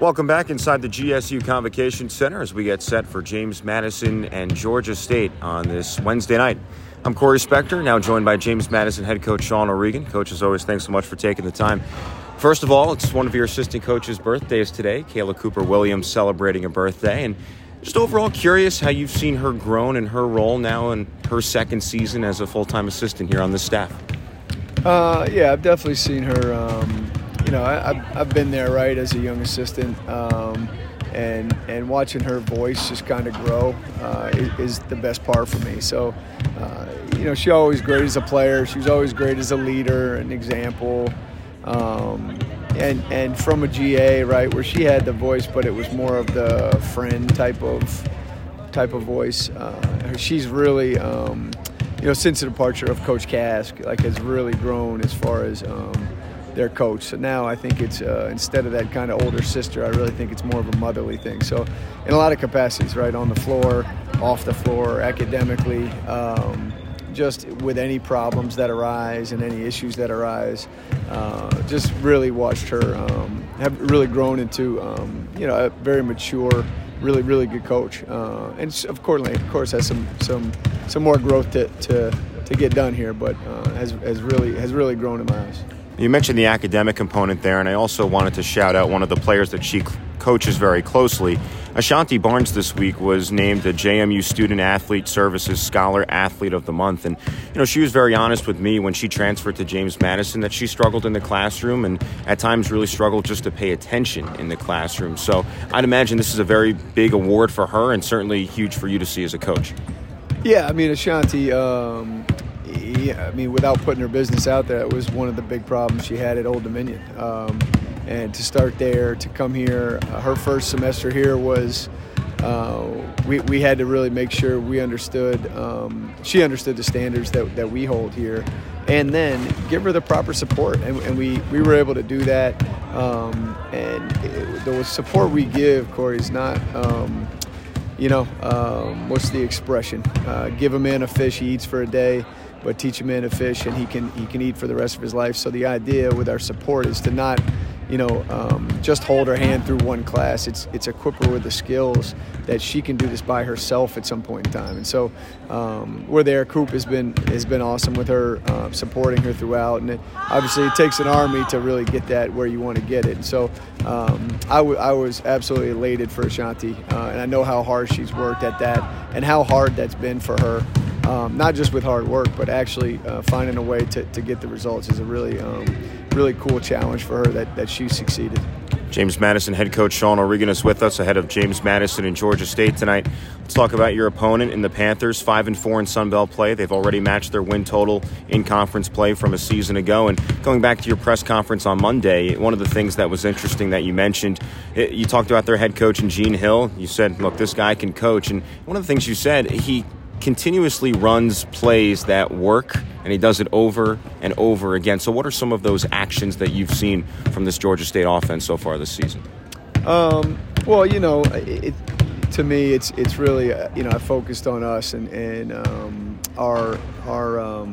Welcome back inside the GSU Convocation Center as we get set for James Madison and Georgia State on this Wednesday night. I'm Corey Spector, now joined by James Madison head coach Sean O'Regan. Coach, as always, thanks so much for taking the time. First of all, it's one of your assistant coaches' birthdays today, Kayla Cooper Williams celebrating a birthday. And just overall curious how you've seen her grown in her role now in her second season as a full time assistant here on the staff. Uh, yeah, I've definitely seen her. Um, you know, I, have been there, right, as a young assistant. Um, and, and watching her voice just kind of grow uh, is, is, the best part for me. So, uh, you know, she always great as a player. She was always great as a leader, an example. Um, and and from a GA, right, where she had the voice, but it was more of the friend type of type of voice. Uh, she's really, um, you know, since the departure of Coach Kask, like has really grown as far as um, their coach. So now I think it's uh, instead of that kind of older sister, I really think it's more of a motherly thing. So in a lot of capacities, right, on the floor, off the floor, academically. Um, just with any problems that arise and any issues that arise. Uh, just really watched her um, have really grown into um, you know a very mature, really really good coach, uh, and of course, of course, has some some some more growth to to, to get done here, but uh, has has really has really grown in my eyes. You mentioned the academic component there, and I also wanted to shout out one of the players that she coaches very closely. Ashanti Barnes this week was named the JMU Student Athlete Services Scholar Athlete of the Month. And, you know, she was very honest with me when she transferred to James Madison that she struggled in the classroom and at times really struggled just to pay attention in the classroom. So I'd imagine this is a very big award for her and certainly huge for you to see as a coach. Yeah, I mean, Ashanti, um, yeah, I mean, without putting her business out there, it was one of the big problems she had at Old Dominion. Um, and to start there, to come here, uh, her first semester here was. Uh, we, we had to really make sure we understood, um, she understood the standards that, that we hold here, and then give her the proper support. And, and we, we were able to do that. Um, and it, the support we give, Corey, is not, um, you know, um, what's the expression? Uh, give a man a fish he eats for a day but teach a man to fish and he can he can eat for the rest of his life. So the idea with our support is to not you know, um, just hold her hand through one class. It's it's equip her with the skills that she can do this by herself at some point in time. And so um, we're there. Coop has been has been awesome with her, uh, supporting her throughout. And it, obviously, it takes an army to really get that where you want to get it. And so um, I, w- I was absolutely elated for Ashanti, uh, and I know how hard she's worked at that, and how hard that's been for her. Um, not just with hard work, but actually uh, finding a way to, to get the results is a really um, really cool challenge for her that, that she succeeded. James Madison head coach Sean O'Regan is with us ahead of James Madison and Georgia State tonight. Let's talk about your opponent in the Panthers, five and four in Sun Belt play. They've already matched their win total in conference play from a season ago. And going back to your press conference on Monday, one of the things that was interesting that you mentioned, you talked about their head coach and Gene Hill. You said, "Look, this guy can coach." And one of the things you said, he continuously runs plays that work and he does it over and over again. So, what are some of those actions that you've seen from this Georgia State offense so far this season? Um, well, you know, it, to me, it's it's really uh, you know I focused on us and and um, our our um,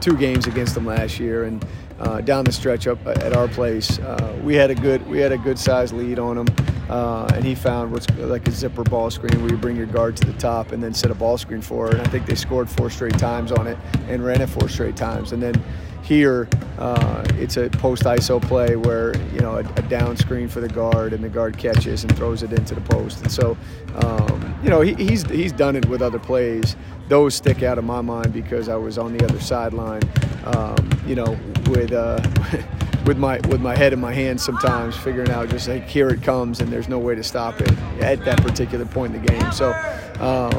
two games against them last year and. Uh, down the stretch up at our place, uh, we had a good we had a good size lead on them. Uh, and he found what's like a zipper ball screen where you bring your guard to the top and then set a ball screen for it. And I think they scored four straight times on it and ran it four straight times. And then here, uh, it's a post ISO play where you know a, a, down screen for the guard and the guard catches and throws it into the post. And so, um, you know, he, he's he's done it with other plays. Those stick out of my mind because I was on the other sideline. Um, you know, with. Uh, with my with my head in my hands sometimes, figuring out just like here it comes and there's no way to stop it at that particular point in the game. So, um,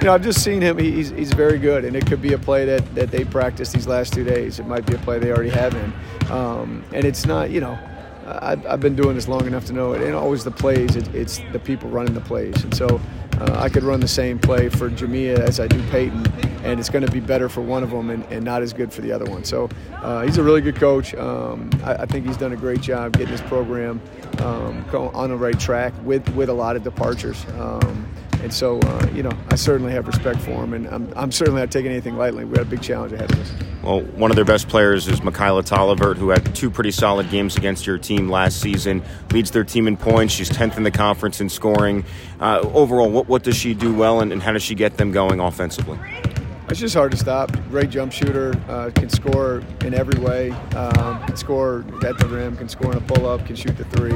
you know, I've just seen him. He's, he's very good, and it could be a play that, that they practiced these last two days. It might be a play they already have in, um, and it's not. You know, I've, I've been doing this long enough to know it ain't always the plays. It, it's the people running the plays, and so uh, I could run the same play for Jamia as I do Peyton, and it's going to be better for one of them and, and, not as good for the other one. So uh, he's a really good coach. Um, I, I, think he's done a great job getting his program um, on the right track with, with a lot of departures. Um, and so, uh, you know, I certainly have respect for him, and I'm, I'm certainly not taking anything lightly. We got a big challenge ahead of us. Well, one of their best players is Mikyla Tolivert, who had two pretty solid games against your team last season. Leads their team in points. She's 10th in the conference in scoring. Uh, overall, what, what does she do well, and, and how does she get them going offensively? It's just hard to stop. Great jump shooter, uh, can score in every way. Um, can score at the rim, can score in a pull up, can shoot the three.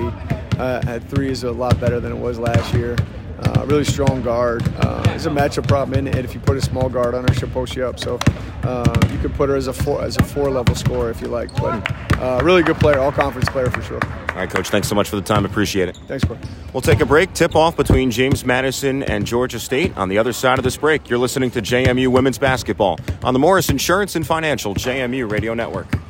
Uh, three is a lot better than it was last year. Uh, really strong guard. Uh, it's a matchup problem in it. If you put a small guard on her, she'll post you up. So uh, you could put her as a four as a four level scorer if you like. But uh, really good player, all conference player for sure. All right, coach. Thanks so much for the time. Appreciate it. Thanks, Corey. We'll take a break. Tip off between James Madison and Georgia State. On the other side of this break, you're listening to JMU Women's Basketball on the Morris Insurance and Financial JMU Radio Network.